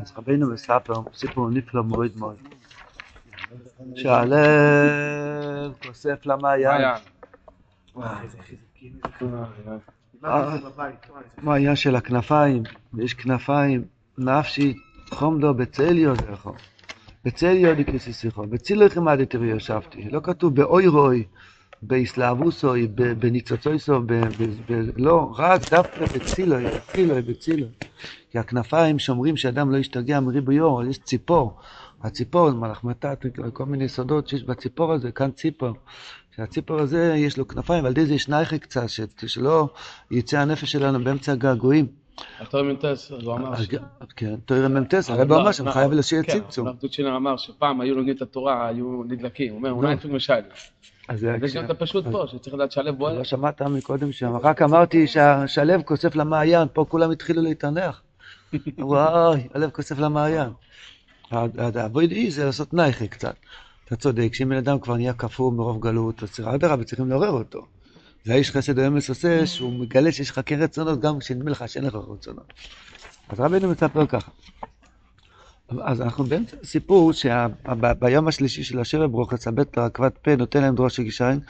אז רבינו מספר סיפור נפלא מאוד מאוד. שהלב כוסף למעיין. כמו העניין של הכנפיים, ויש כנפיים, נפשי חומדו בצליו זכו. בצליו דקסיסיכו, בצילו חמדתי וישבתי. לא כתוב באוי רוי, באסלאבוסוי, בניצוצויסו, לא, רק דווקא בצילוי, בצילוי, בצילוי. כי הכנפיים שומרים שאדם לא ישתגע מריבויו, יש ציפור. הציפור, מלאך מתת, כל מיני סודות שיש בציפור הזה, כאן ציפור. שהציפור הזה יש לו כנפיים, ועל ידי זה יש נייכה קצת, שלא יצא הנפש שלנו באמצע הגעגועים. התורם מ"טס, הוא אמר ש... כן, מ"טס, הרב אמר שם חייב להשאיר צמצום. הרב דודשינר אמר שפעם היו לומדים את התורה, היו נדלקים. הוא אומר, אולי נפק משל. אז יש גם את הפשוט פה, שצריך לדעת שהלב בוער. לא שמעת מקודם שם, רק אמרתי שהלב כוסף למעיין, פה כולם התחילו להתענח. וואי, הלב כוסף למעיין. האבויד אי זה לעשות נייכה קצת. אתה צודק, שאם בן אדם כבר נהיה קפוא מרוב גלות, אז אדרבה, צריכים לעורר אותו. זה האיש חסד האמס עושה, שהוא מגלה שיש לך כן רצונות, גם כשנדמה לך שאין לך רצונות. אז רבינו מספר ככה. אז אנחנו באמצע סיפור שביום השלישי של השבע ברוכס, הבית לרקבת פה נותן להם דרוש גישיין,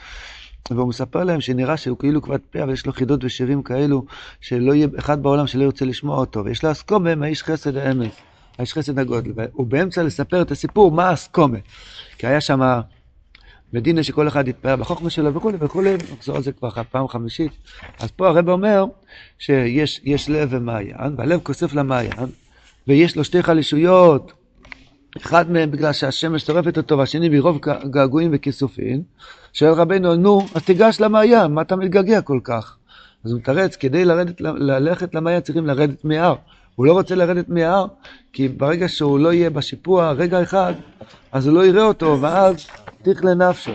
והוא מספר להם שנראה שהוא כאילו כבד פה, אבל יש לו חידות ושירים כאלו, שלא יהיה אחד בעולם שלא ירצה לשמוע אותו, ויש לו אסקומה מהאיש חסד האמס, האיש חסד הגודל, והוא באמצע לספר את הסיפור מה אסקומה, כי היה שם בדינה שכל אחד יתפאר בחוכמה שלו וכולי וכולי, נחזור על זה כבר פעם חמישית, אז פה הרב אומר שיש לב ומעיין, והלב כוסף למעיין, ויש לו שתי חלישויות, אחד מהם בגלל שהשמש טורפת אותו, והשני מרוב געגועים וכיסופים, שואל רבנו, נו, אז תיגש למעיין, מה אתה מתגעגע כל כך? אז הוא מתרץ, כדי לרדת, ללכת למעיין צריכים לרדת מההר. הוא לא רוצה לרדת מההר, כי ברגע שהוא לא יהיה בשיפוע רגע אחד, אז הוא לא יראה אותו, ואז תכלה נפשו.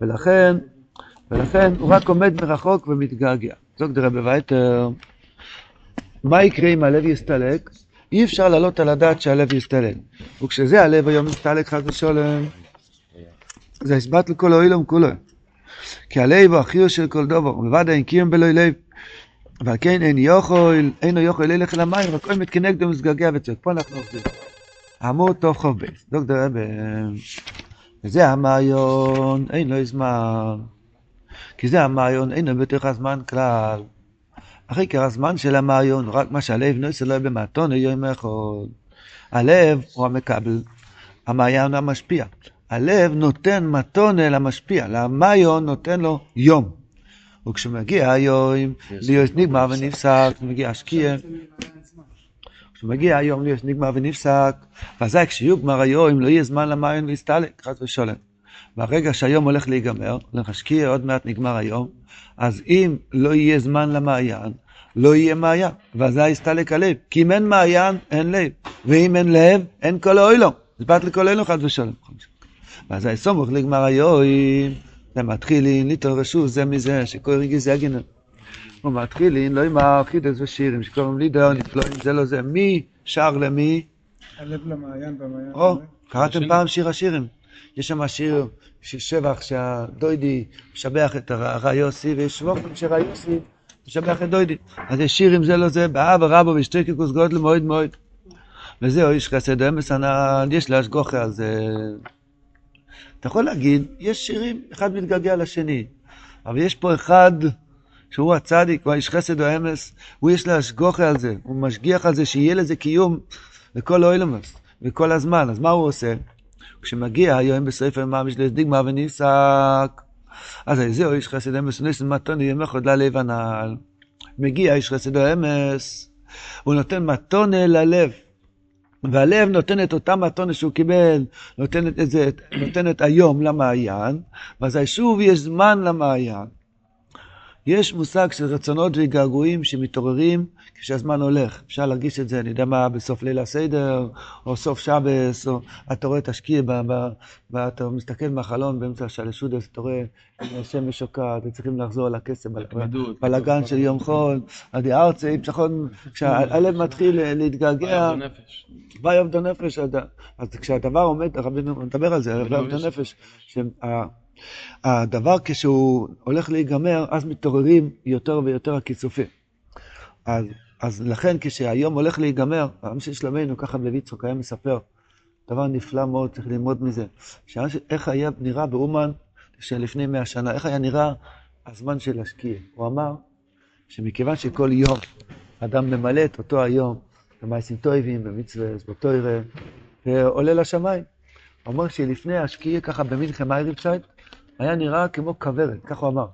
ולכן, ולכן הוא רק עומד מרחוק ומתגעגע. זאת דרבי וייטר. מה יקרה אם הלב יסתלק? אי אפשר להעלות על הדעת שהלב יסתלק. וכשזה הלב היום מסתלק חס ושלום, זה הסבט לכל האילום כולו. כי הלב הוא החיו של כל דובר, ובלבד אין קיום בלוי לב. ועל כן אין יכול, אינו יכול ללך אל המים, רק כל מתכנגדו ומסגעגע וצועק. פה אנחנו עובדים. עמוד טוב חוב בייס. דוקטור רבי, וזה המעיון, אין לו זמן. כי זה המעיון, אין לו בתוך הזמן כלל. אחרי עיקר הזמן של המעיון, רק מה שהלב נועס אלוהי במתון יום אחד. הלב הוא המקבל, המעיין המשפיע. הלב נותן מתון אל המשפיע, למעיון נותן לו יום. וכשמגיע היום, להיות נגמר ונפסק, מגיע השקיע. כשמגיע היום להיות נגמר ונפסק, ואזי כשיוגמר היום לא יהיה זמן למעיין להסתלק, חס ושלום. ברגע שהיום הולך להיגמר, להשקיע, עוד מעט נגמר היום, אז אם לא יהיה זמן למעיין, לא יהיה מעיין, ואזי יסתלק הלב. כי אם אין מעיין, אין לב. ואם אין לב, אין כל האוילום. אז בת לכל האוילום חס ושלום. ואזי סומך לגמר היום, זה מתחילין, להתעורשו זה מזה, שכל רגע זה הגנר. הוא מתחילין, לא עם האחידס ושירים, שקוראים לידר, נפלאים, זה לא זה. מי שר למי? הלב למעיין והמעיין. או, קראתם פעם שיר השירים. יש שם שיר של שבח שהדוידי משבח את הרע יוסי, ויש שבוחים שרע יוסי משבח את דוידי. אז יש שירים זה לא זה, באבא רבו ושתי קיקוס גודל מאוד מאוד. וזהו, איש חסד אמס ענן, יש להשגוחה על זה. אתה יכול להגיד, יש שירים, אחד מתגעגע לשני, אבל יש פה אחד שהוא הצדיק, הוא האיש חסד או אמס, הוא יש להשגוחה על זה, הוא משגיח על זה שיהיה לזה קיום לכל אוילמוס, וכל הזמן. אז מה הוא עושה? כשמגיע היום בספר ממש לסדיגמה וניסק, אז זהו איש חסד אמס וניסן מתון יהיה מחוד ללב הנעל. מגיע איש חסד אמס, הוא נותן מתון ללב. והלב נותן את אותה מתונה שהוא קיבל, נותן את זה, נותן את היום למעיין, ואזי שוב יש זמן למעיין. יש מושג של רצונות וגעגועים שמתעוררים כשהזמן הולך. אפשר להרגיש את זה, אני יודע מה, בסוף ליל הסדר, או סוף שבס, או אתה רואה תשקיע, ואתה מסתכל מהחלון באמצע השלשודס, אתה רואה השמש שוקעת, וצריכים לחזור על הכסף, בלאגן של יום חול, עדי ארצי, פשחון, כשהלב מתחיל להתגעגע, ויעבדו נפש, אז כשהדבר עומד, רבינו מדבר על זה, ויעבדו נפש, הדבר כשהוא הולך להיגמר, אז מתעוררים יותר ויותר הכיסופים. אז אז לכן כשהיום הולך להיגמר, העם של שלומנו, ככה בלוי יצחק היה מספר, דבר נפלא מאוד, צריך ללמוד מזה. שהעם של- איך היה נראה באומן שלפני מאה שנה, איך היה נראה הזמן של השקיע. הוא אמר שמכיוון שכל יום אדם ממלא את אותו היום במעשים טובים, במצווה, בתוירה, ועולה לשמיים. הוא אמר שלפני השקיע, ככה במינכן מייריבצייט, היה נראה כמו כוורת, ככה הוא אמר.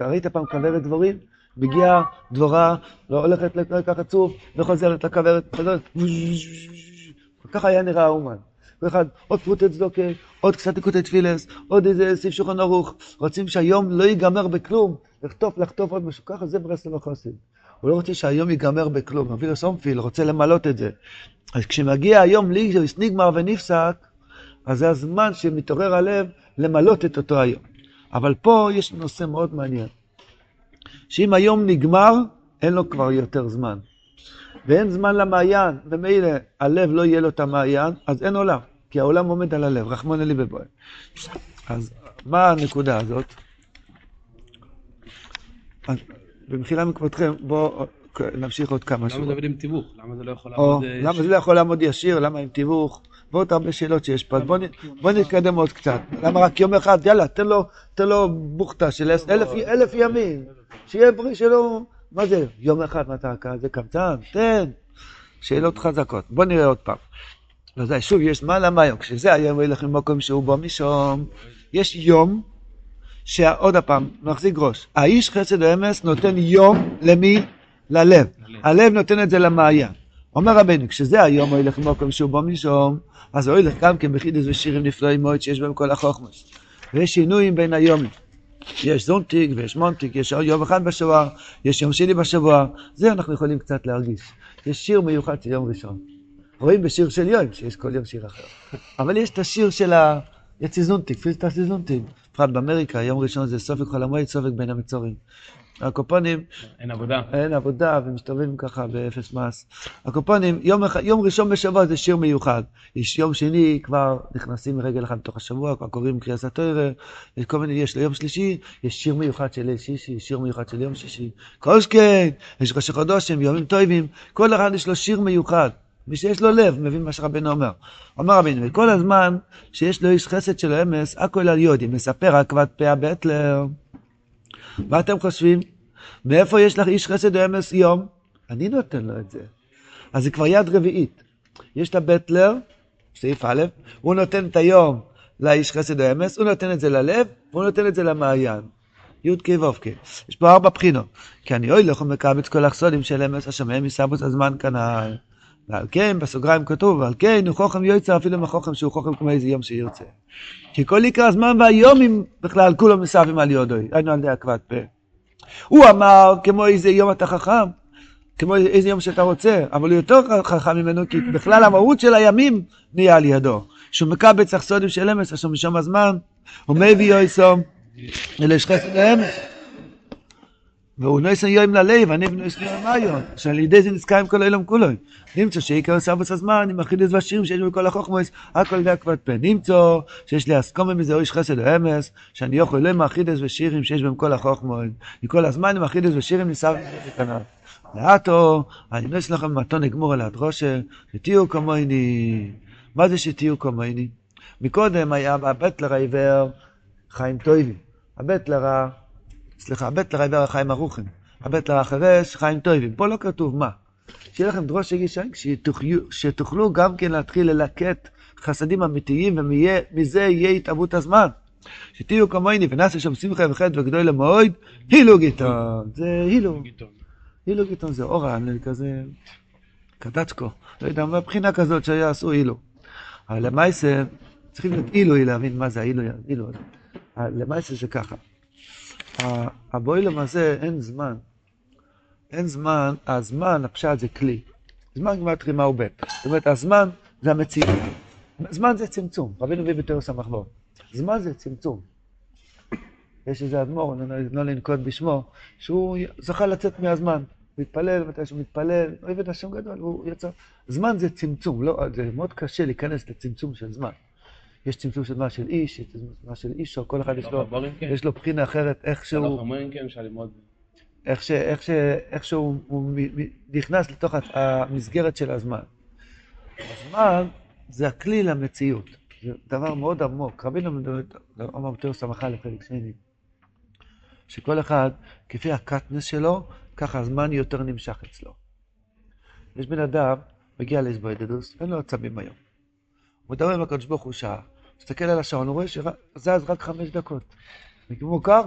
ראית פעם כוורת דבורים? מגיעה דבורה, לא הולכת לקחת צוף, וחוזרת לכוורת, חוזרת, ככה היה נראה האומן. כל אחד, עוד פרוטי צדוקה, עוד קצת ליקוטי תפילס, עוד איזה סעיף שולחן ערוך. רוצים שהיום לא ייגמר בכלום, לחטוף, לחטוף עוד משהו. ככה זה ברסלב החוסן. הוא לא רוצה שהיום ייגמר בכלום. אפילו סומפיל רוצה למלות את זה. אז כשמגיע היום ליגוס נגמר ונפסק, אז זה הזמן שמתעורר הלב למלות את אותו היום. אבל פה יש נושא מאוד מעניין. שאם היום נגמר, אין לו כבר יותר זמן. ואין זמן למעיין, ומילא הלב לא יהיה לו את המעיין, אז אין עולם. כי העולם עומד על הלב, רחמון אלי בבואי. אז מה הנקודה הזאת? במחילה מכבודכם, בואו נמשיך עוד כמה למה שורות. זה עובד עם תיווך? למה זה לא יכול או, לעבוד... אה, למה זה לא יכול לעמוד ישיר? למה עם תיווך? ועוד הרבה שאלות שיש פה. אז בוא בוא נתקדם עוד קצת. למה רק יום אחד? יאללה, תן לו, בוכטה של אלף- אלף- אלף ימים. שיהיה בריא שלו. מה זה? יום אחד, מה אתה כזה קמצן? תן. שאלות חזקות. בוא נראה עוד פעם. לא יודע, שוב, יש מה למה היום. כשזה היום ילך למקום שהוא בו משום. יש יום שעוד פעם, נחזיק ראש. האיש חסד ואמס נותן יום למי? ללב. הלב נותן את זה למעיין. אומר רבנו, כשזה היום הוא ילך למקום שהוא בו משום, אז הוא ילך גם כן בחידוש ושירים נפלאים מאוד שיש בהם כל החוכמוס. ויש שינויים בין היומים. יש זונטיק ויש מונטיק, יש יום אחד בשבוע, יש יום שני בשבוע, זה אנחנו יכולים קצת להרגיש. יש שיר מיוחד של יום ראשון. רואים בשיר של יום שיש כל יום שיר אחר. אבל יש את השיר של ה... יציזונטיק, פיסטה סיזונטיק. בפרט באמריקה, יום ראשון זה סופק חול המועד, סופק בין המצורים. הקופונים, אין עבודה. אין עבודה ומסתובבים ככה באפס מס. הקופונים, יום, יום ראשון בשבוע זה שיר מיוחד. יש יום שני כבר נכנסים רגל אחד לתוך השבוע, כבר קוראים קריאס התוירה, יש כל מיני, יש ליום שלישי, יש שיר מיוחד של ליל שישי, שיר מיוחד של יום שישי. כל שכן, יש ראשי חודשים, יומים טובים, כל אחד יש לו שיר מיוחד. מי שיש לו לב, מבין מה שרבנו אומר. אומר רבינו, וכל הזמן שיש לו איש חסד של אמס, הכל על יודי, מספר עקבת פאה בטלר. מה אתם חושבים? מאיפה יש לך איש חסד אמס יום? אני נותן לו את זה. אז זה כבר יד רביעית. יש את הבטלר, סעיף א', הוא נותן את היום לאיש חסד אמס, הוא נותן את זה ללב, והוא נותן את זה למעיין. י"ק ו"ק. יש פה ארבע בחינות. כי אני אוי לך ומקבץ כל החסודים של אמס השמיים מסבוס הזמן כנ"ל. ועל כן, בסוגריים כתוב, ועל כן הוא חוכם יוצא אפילו מחוכם שהוא חוכם כמו איזה יום שירצה. כי כל עיקר הזמן והיומים בכלל כולם מסבים על יודוי, היינו על ידי עקבת פה. הוא אמר, כמו איזה יום אתה חכם, כמו איזה יום שאתה רוצה, אבל הוא יותר חכם ממנו, כי בכלל המהות של הימים נהיה על ידו. שהוא מקבץ החסודים של אמס, אשר משום הזמן, הוא מביא יויסום, יש חסד האמס. והוא נויסן יוים ללב, אני ונויסן יוים מיון, שעל ידי זה נזכר עם כל אילום כולו. נמצא שעיקר סבוס הזמן, עם החידוש והשירים שיש בכל החוכמוס, הכל ידי עקבת פה. נמצא שיש לי הסכומה מזה, או איש חסד או אמס, שאני יכול לא עם החידוש ושירים שיש בהם כל החוכמות. מכל הזמן עם החידוש ושירים ניסה וכנ"ל. לאטו, אני נויסן לכם מתון אגמור על הדרושה, שתהיו כמוני. מה זה שתהיו כמוני? מקודם היה הבטלר העיוור חיים טויבי. הבטלר סליחה, הבטלר העיוור החיים ערוכים. הבטלר החירש חיים טויבים. פה לא כתוב מה. שיהיה לכם דרוש ישן, שתוכלו, גם כן להתחיל ללקט חסדים אמיתיים, ומזה יהיה התאבות הזמן. שתהיו כמוני ונעשה שם שמחה וחטא וגדול למועד, הילו גיטון. זה הילו. הילו גיטון זה אורן, כזה קדצקו. לא יודע, מבחינה כזאת שיעשו הילו. אבל למעשה, צריכים להיות עילוי להבין מה זה העילוי, העילו הזה. למעשה זה ככה. הבוילום הזה אין זמן. אין זמן, הזמן, הפשט זה כלי. זמן גמטרי מהו ב'. זאת אומרת, הזמן זה המציאות. זמן זה צמצום. רבינו מביא בתירוס המחבור. זמן זה צמצום. יש איזה אדמו"ר, לא לנקוט בשמו, שהוא זכה לצאת מהזמן. הוא התפלל, מתי שהוא מתפלל, אוהב את השם גדול, והוא יצא. זמן זה צמצום, לא, זה מאוד קשה להיכנס לצמצום של זמן. יש צמצום של זמן של איש, יש צמצום של זמן של אישו, כל אחד יש לו, כן. יש לו בחינה אחרת, איך לא שהוא... כן. איך, ש, איך, ש, איך שהוא הוא נכנס לתוך המסגרת של הזמן. הזמן זה הכלי למציאות. זה דבר מאוד עמוק. רבינו אמר בתור סמכה לחלק שני, שכל אחד, כפי הקטנס שלו, ככה הזמן יותר נמשך אצלו. יש בן אדם, מגיע לאיזבוידדוס, אין לו עצבים היום. הוא מדבר עם הקדוש ברוך הוא שעה, מסתכל על השעון, הוא רואה שזז רק חמש דקות. מוכר?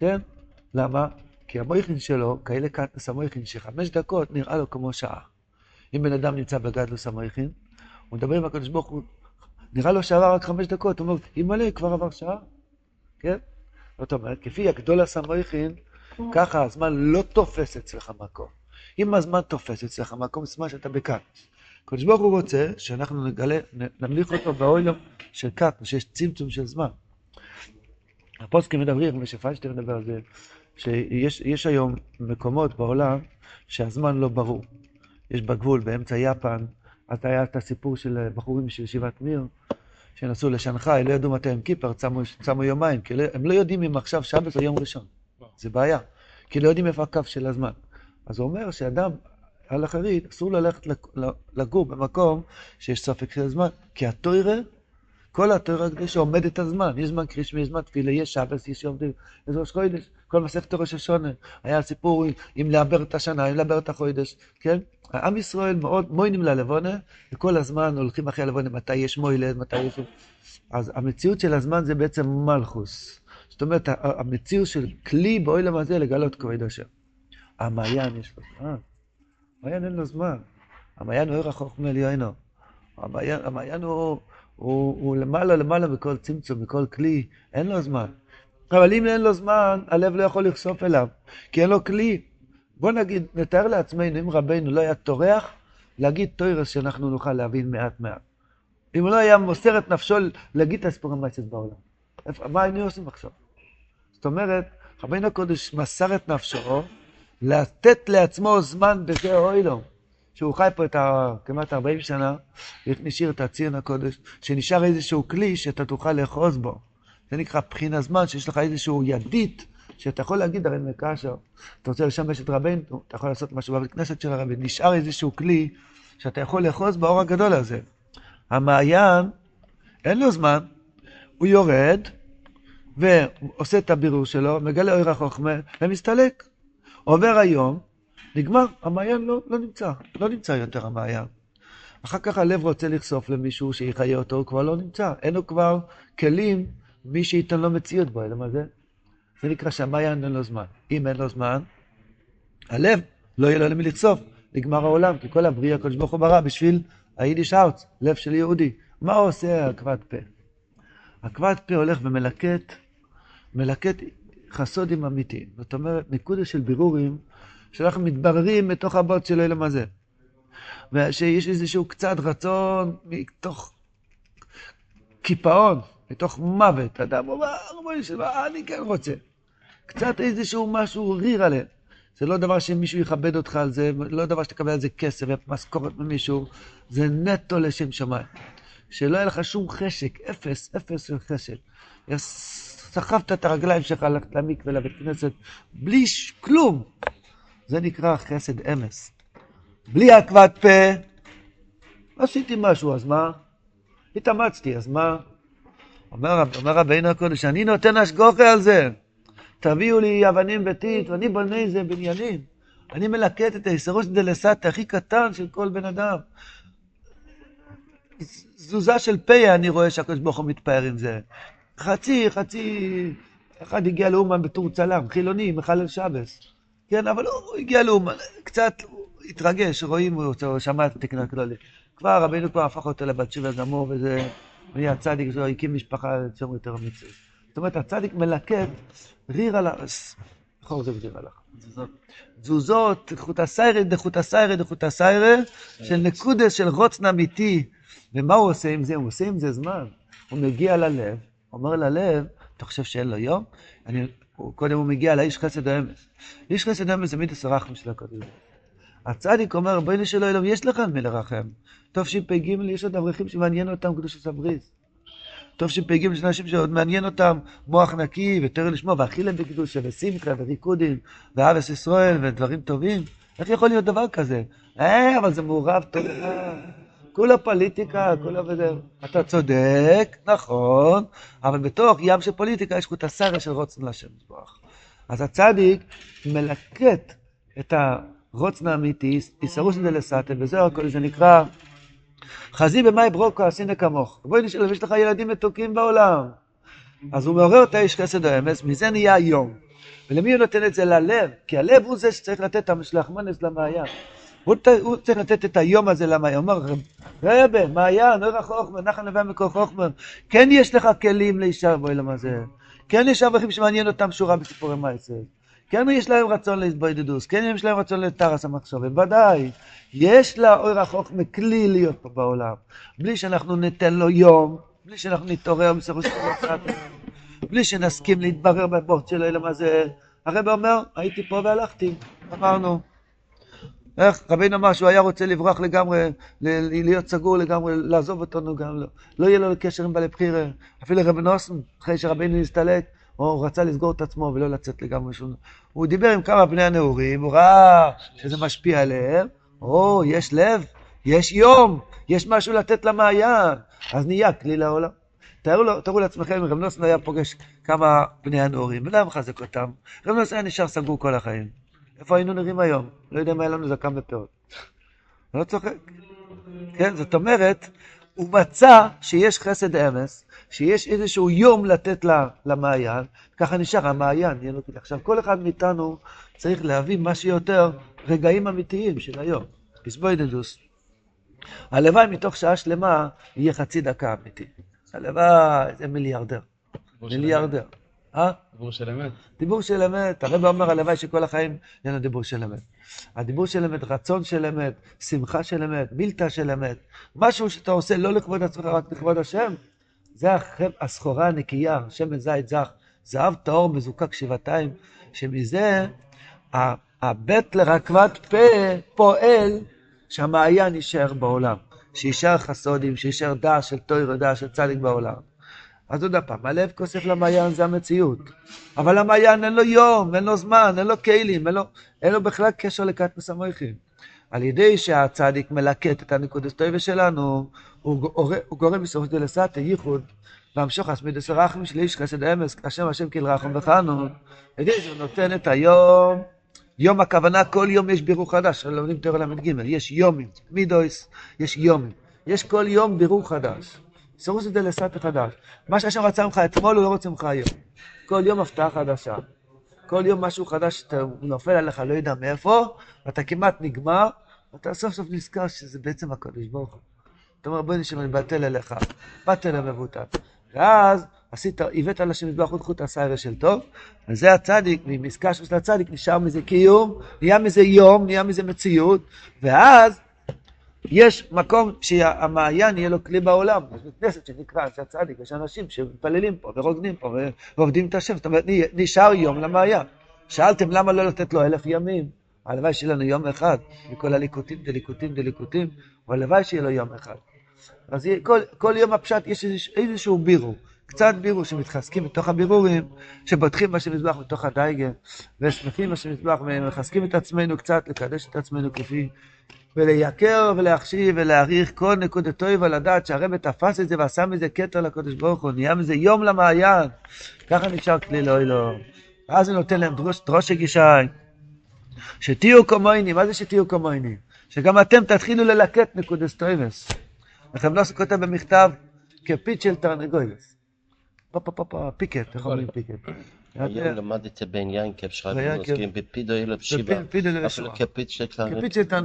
כן? למה? כי המויכין שלו, כאלה קטנס המויכין, שחמש דקות נראה לו כמו שעה. אם בן אדם נמצא בגדלוס המויכין, הוא מדבר עם הקדוש ברוך הוא, נראה לו שעבר רק חמש דקות, הוא אומר, אימא'לה, כבר עבר שעה? כן? זאת אומרת, כפי הגדול הסמויכין, ככה הזמן לא תופס אצלך מקום. אם הזמן תופס אצלך מקום, סימן שאתה בקטנוס. הקדוש ברוך הוא רוצה שאנחנו נגלה, נמליך אותו באוילום של קטנוס, שיש צמצום של זמן. הפוסקים מדברים, ושפיינשטיין מדבר על זה, שיש יש היום מקומות בעולם שהזמן לא ברור. יש בגבול, באמצע יפן, אז היה את הסיפור של בחורים של ישיבת מיר, שנסעו לשנגחאי, לא ידעו מתי הם כיפר, צמו, צמו יומיים, כי לא- הם לא יודעים אם עכשיו שבת או יום ראשון. זה בעיה, כי לא יודעים איפה הקו של הזמן. אז הוא אומר שאדם על אחרית, אסור ללכת לגור במקום שיש ספק של זמן, כי התוירה, כל התוירה הקדושה עומדת על זמן, יש זמן קרישמי, יש זמן תפילה, יש שבס, יש יום דין, יש ראש חודש, כל מסכת ראש השונה, היה סיפור אם לעבר את השנה, אם לעבר את החודש, כן? עם ישראל מאוד מוינים ללבונה, וכל הזמן הולכים אחרי הלבונה, מתי יש מוילד, מתי יש... אז המציאות של הזמן זה בעצם מלכוס. זאת אומרת, המציאות של כלי בעולם הזה לגלות כבוד השם. המעיין יש לו. המעיין אין לו זמן. המעיין הוא ערך חוכמה עליונו. המעיין, המעיין הוא, הוא, הוא למעלה למעלה מכל צמצום, מכל כלי, אין לו זמן. אבל אם אין לו זמן, הלב לא יכול לחשוף אליו, כי אין לו כלי. בוא נגיד, נתאר לעצמנו, אם רבנו לא היה טורח, להגיד תוירס שאנחנו נוכל להבין מעט מעט. אם הוא לא היה מוסר את נפשו להגיד את הסיפור המעשת בעולם. מה היינו עושים עכשיו? זאת אומרת, רבינו הקודש מסר את נפשו לתת לעצמו זמן בזה אוילום. שהוא חי פה את ה... כמעט 40 שנה, נשאיר את הציון הקודש, שנשאר איזשהו כלי שאתה תוכל לאחוז בו. זה נקרא בחינה זמן, שיש לך איזשהו ידית, שאתה יכול להגיד, הרי מקשר, אתה רוצה לשמש את רבנו, אתה יכול לעשות משהו בבית כנסת של הרבי, נשאר איזשהו כלי שאתה יכול לאחוז באור הגדול הזה. המעיין, אין לו זמן, הוא יורד, ועושה את הבירור שלו, מגלה אור החוכמה, ומסתלק. עובר היום, נגמר, המעיין לא, לא נמצא, לא נמצא יותר המעיין. אחר כך הלב רוצה לחשוף למישהו שיחיה אותו, הוא כבר לא נמצא. אין לו כבר כלים, מי שייתן לו מציאות בו, אלא מה זה? זה נקרא שהמעיין אין לו זמן. אם אין לו זמן, הלב, לא יהיה לו למי לחשוף. נגמר העולם, כי כל הבריאה הקדוש ברוך הוא ברא בשביל היידיש ארץ, לב של יהודי. מה עושה עקבת פה? עקבת פה הולך ומלקט, מלקט חסודים אמיתיים. זאת אומרת, נקודה של בירורים, שאנחנו מתבררים מתוך הבוט של אלם הזה. ושיש איזשהו קצת רצון מתוך קיפאון, מתוך מוות. אדם אומר, ריבונו של אני כן רוצה. קצת איזשהו משהו ריר עליהם. זה לא דבר שמישהו יכבד אותך על זה, לא דבר שתקבל על זה כסף ומשכורת ממישהו, זה נטו לשם שמיים. שלא יהיה לך שום חשק, אפס, אפס של חשק. סחבת את הרגליים שלך, ללכת למקווה, לבית כנסת, בלי כלום. זה נקרא חסד אמס. בלי עקבת פה, עשיתי משהו, אז מה? התאמצתי, אז מה? אומר, אומר רבינו הקודש, אני נותן השגוחה על זה. תביאו לי אבנים ביתית, ואני בונה איזה בניינים. אני מלקט את היסרוש דלסטה הכי קטן של כל בן אדם. תזוזה של פה אני רואה שהקדוש ברוך הוא מתפאר עם זה. חצי, חצי, אחד הגיע לאומן בתור צלם, חילוני, מחלל שבס. כן, אבל הוא הגיע לאומן, קצת הוא התרגש, רואים הוא שמע את התקן הכללי. כבר רבינו כבר הפך אותו לבת שבע גמור, וזה נהיה צדיק שלו, הקים משפחה שם יותר מצוי. זאת אומרת, הצדיק מלקט ריר על הארץ. נכון, זה בדיר הלך. תזוזות, דחותא סיירא, דחותא סיירא, דחותא סיירא, של נקודס של רוצן אמיתי. ומה הוא עושה עם זה? הוא עושה עם זה זמן. הוא מגיע ללב, אומר ללב, אתה חושב שאין לו יום? אני, הוא, קודם הוא מגיע לאיש חסד האמס. איש חסד האמס זה מידס הרחם של הקודם. הצדיק אומר, בואי שלא אלוהים, יש לך על מי לרחם. תשפ"ג יש עוד אברכים שמעניין אותם קדושת הבריס. טוב שפ"ג יש אנשים שעוד מעניין אותם מוח נקי ותראה לשמוע, ואכילה בקדושה ושמחה וריקודים ואבס ישראל ודברים טובים. איך יכול להיות דבר כזה? אה, אבל זה מעורב טוב. כולה פוליטיקה, כולה וזה. אתה צודק, נכון, אבל בתוך ים של פוליטיקה יש את הסרא של רוצן להשם יתברך. אז הצדיק מלקט את הרוצן האמיתי, איסרוס דלסתן, וזהו הכל, זה נקרא חזי במאי ברוקו עשינה כמוך. בואי נשאל, יש לך ילדים מתוקים בעולם. אז הוא מעורר את האיש חסד האמס, מזה נהיה היום. ולמי הוא נותן את זה? ללב, כי הלב הוא זה שצריך לתת את המשלחמנס למעיין. הוא, צריך לתת את היום הזה למעיין. הוא אומר, רבה, מעיין, אור החוכמה, נחל נביא מקור חוכמה. כן יש לך כלים להישאר בעולם הזה. כן יש אברכים שמעניין אותם שורה בסיפורי מייסר. כן יש להם רצון להתבודדוס, כן יש להם רצון לטרס המחשבים, ודאי. יש לאור החוכמה כלי להיות פה בעולם. בלי שאנחנו ניתן לו יום, בלי שאנחנו נתעורר מסורו של בלי שנסכים להתברר בבוט של אלם הזה. הרב אומר, הייתי פה והלכתי, אמרנו. איך רבינו אמר שהוא היה רוצה לברוח לגמרי, להיות סגור לגמרי, לעזוב אותנו גם לא. לא יהיה לו קשר עם בעלי בחירה. אפילו רבי נוסן, אחרי שרבינו נסתלק, הוא רצה לסגור את עצמו ולא לצאת לגמרי שום... הוא דיבר עם כמה בני הנעורים, הוא ראה שזה משפיע עליהם, או, יש לב, יש יום, יש משהו לתת למעיין, אז נהיה כלי לעולם. תארו, תארו לעצמכם, רב נוסן היה פוגש כמה בני הנעורים, ולא היה מחזק אותם. רב נוסן היה נשאר סגור כל החיים. איפה היינו נראים היום? לא יודע מה היה לנו זקן ופאות. לא צוחק. כן, זאת אומרת, הוא מצא שיש חסד אמס, שיש איזשהו יום לתת למעיין, ככה נשאר המעיין. עכשיו, כל אחד מאיתנו צריך להביא מה שיותר רגעים אמיתיים של היום. פסבוידדוס. הלוואי מתוך שעה שלמה יהיה חצי דקה אמיתי. הלוואי, זה מיליארדר. מיליארדר. אה? דיבור של אמת. דיבור של אמת. הרב אומר הלוואי שכל החיים יהיה לנו דיבור של אמת. הדיבור של אמת, רצון של אמת, שמחה של אמת, מילתא של אמת. משהו שאתה עושה לא לכבוד עצמך, רק לכבוד השם. זה הסחורה הנקייה, שמן זית זך, זהב טהור מזוקק שבעתיים, שמזה הבית לרקבת פה פועל שהמעיין יישאר בעולם, שיישאר חסודים, שיישאר דעת של תוירו, דעת של צדיק בעולם. אז עוד פעם, הלב כוסף למעיין זה המציאות. אבל המעיין אין לו יום, אין לו זמן, אין לו כלים, אין לו, אין לו בכלל קשר לקטנוס המויכים. על ידי שהצדיק מלקט את הנקודס טויבה שלנו, הוא, הוא גורם בסופו של דבר ייחוד, והמשוך אסמידס הרחמים של איש חסד אמס, השם השם כאילו רחם וחנו. ידי זה נותן את היום, יום הכוונה, כל יום יש בירור חדש, לומדים תורה ל"ג, יש יומים, מידויס, יש יומים. יש כל יום בירור חדש. סירוס זה לסטה חדש. מה שהשם רצה ממך אתמול, הוא לא רוצה ממך היום. כל יום הפתעה חדשה. כל יום משהו חדש שאתה נופל עליך, לא יודע מאיפה, ואתה כמעט נגמר, ואתה סוף סוף נזכר שזה בעצם הקדוש ברוך הוא. אתה אומר, בואי נשמע, אני בטל אליך, בטל המבוטל. ואז עשית, הבאת לשם מזבח עוד חוט הסיירה של טוב, וזה הצדיק, ממזכה של הצדיק נשאר מזה קיום, נהיה מזה יום, נהיה מזה מציאות, ואז יש מקום שהמעיין יהיה לו כלי בעולם. יש בית כנסת שנקרא אנשי הצדיק, יש אנשים שמתפללים פה ורוקדים פה ועובדים את השם, זאת אומרת, נשאר יום למעיין. שאלתם למה לא לתת לו אלף ימים? הלוואי שיהיה לנו יום אחד, מכל הליקוטים דליקוטים דליקוטים, והלוואי שיהיה לו יום אחד. אז כל, כל יום הפשט יש איזשהו בירור. קצת בירור שמתחזקים בתוך הבירורים, שבוטחים מה שמזבח בתוך הדייגה, ושמחים מה שמזבח, ומחזקים את עצמנו קצת, לקדש את עצמנו כפי, ולייקר ולהחשיב ולהעריך כל נקודתו ולדעת שהרבא תפס את זה ועשה מזה כתר לקודש ברוך הוא, נהיה מזה יום למעיין, ככה נשאר כלי לאוי לו. ואז הוא נותן להם דרוש, דרוש הגישי, שתהיו כמוני, מה זה שתהיו כמוני? שגם אתם תתחילו ללקט נקודס טויבס. לכם לא כותב במכתב כפית של תרנגולס. פיקט, איך אומרים פיקט? היום למדתי שרבים עוסקים בפידו אלף שיבה, אפילו כפית של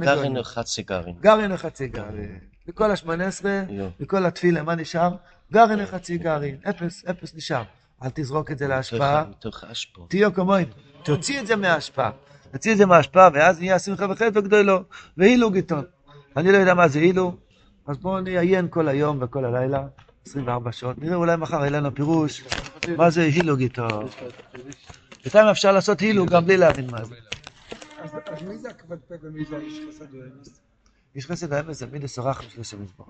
גרעין וחצי גרעין. גרעין וחצי גרעין. מכל השמונה עשרה, מכל התפילה, מה נשאר? גרעין וחצי גרעין. אפס, אפס נשאר. אל תזרוק את זה להשפעה. תהיו כמוהם. תוציא את זה מההשפעה. תוציא את זה מההשפעה, ואז נהיה שמחה וחטא וגדולו. והילו גיטון. אני לא יודע מה זה הילו, אז בואו נעיין כל היום וכל הלילה. 24 שעות, נראה אולי מחר יהיה לנו פירוש מה זה הילוג איתו. בינתיים אפשר לעשות הילוג גם בלי להבין מה זה. אז מי זה הכבד פה ומי זה האיש חסד ואמס? איש חסד ואמס זה מידס הרחם של השם יתברך.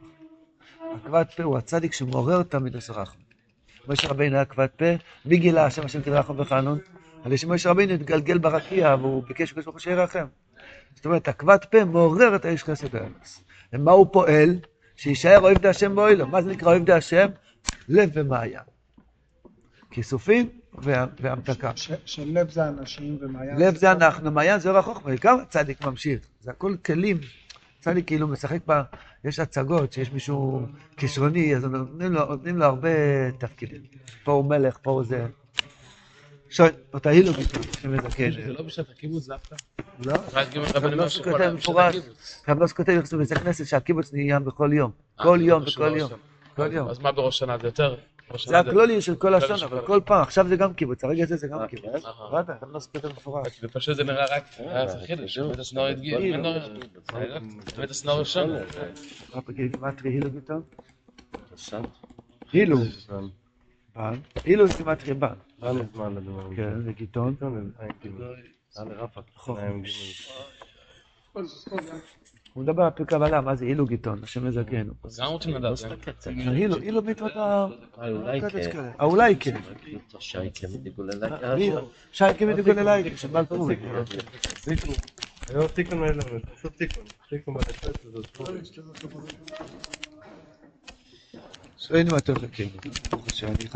הכבד פה הוא הצדיק שמעורר את המידס הרחם. משה רבינו היה כבד פה, מי גילה השם השם תרחם וחנון? על שמשה רבינו התגלגל ברקיע והוא ביקש בקש ברוך הוא שירחם. זאת אומרת, הכבד פה מעורר את האיש חסד האמס. ומה הוא פועל? שיישאר אוהב דה השם באוהלו. מה זה נקרא אוהב דה השם? לב ומעיין. כיסופים והמתקה. של לב זה אנשים ומעיין לב זה אנחנו, מעיין זה אור החוכמה, גם הצדיק ממשיך. זה הכל כלים. צדיק כאילו משחק ב... יש הצגות שיש מישהו כישרוני, אז נותנים לו, נותנים לו הרבה תפקידים. פה הוא מלך, פה הוא זה. שואל, אותה הילו ביטוי, שמזכה. זה לא בשעת הקיבוץ דווקא? לא. רבנוס כותב מפורש, רבנוס כותב בבית הכנסת שהקיבוץ נהיה בכל יום. כל יום וכל יום. כל יום. אז מה בראש שנה? זה יותר? זה הכלולי של כל השנה, אבל כל פעם, עכשיו זה גם קיבוץ, הרגע הזה זה גם קיבוץ. ודאי, רבנוס כותב מפורש. ופשוט זה נראה רק, זה חידוש, באמת הסנור הדגיל, באמת הסנור ראשון. בגיל גימטרי הילו ביטון? הילו. בן. הילו זה גימטרי בן. כן, זה גיטון. הוא מדבר על פי קבלה, מה זה אילו גיטון, השם מזכנו. אז גם רוצים לדעת. אילו, אילו מצוות האולי כן. שייקה מדיגוללייק, שבעל פורים. היום תיקון אלינו, פשוט תיקון, תיקון בנפש הזאת. שאין מה טוב לכם. ברוך השם, אני חייב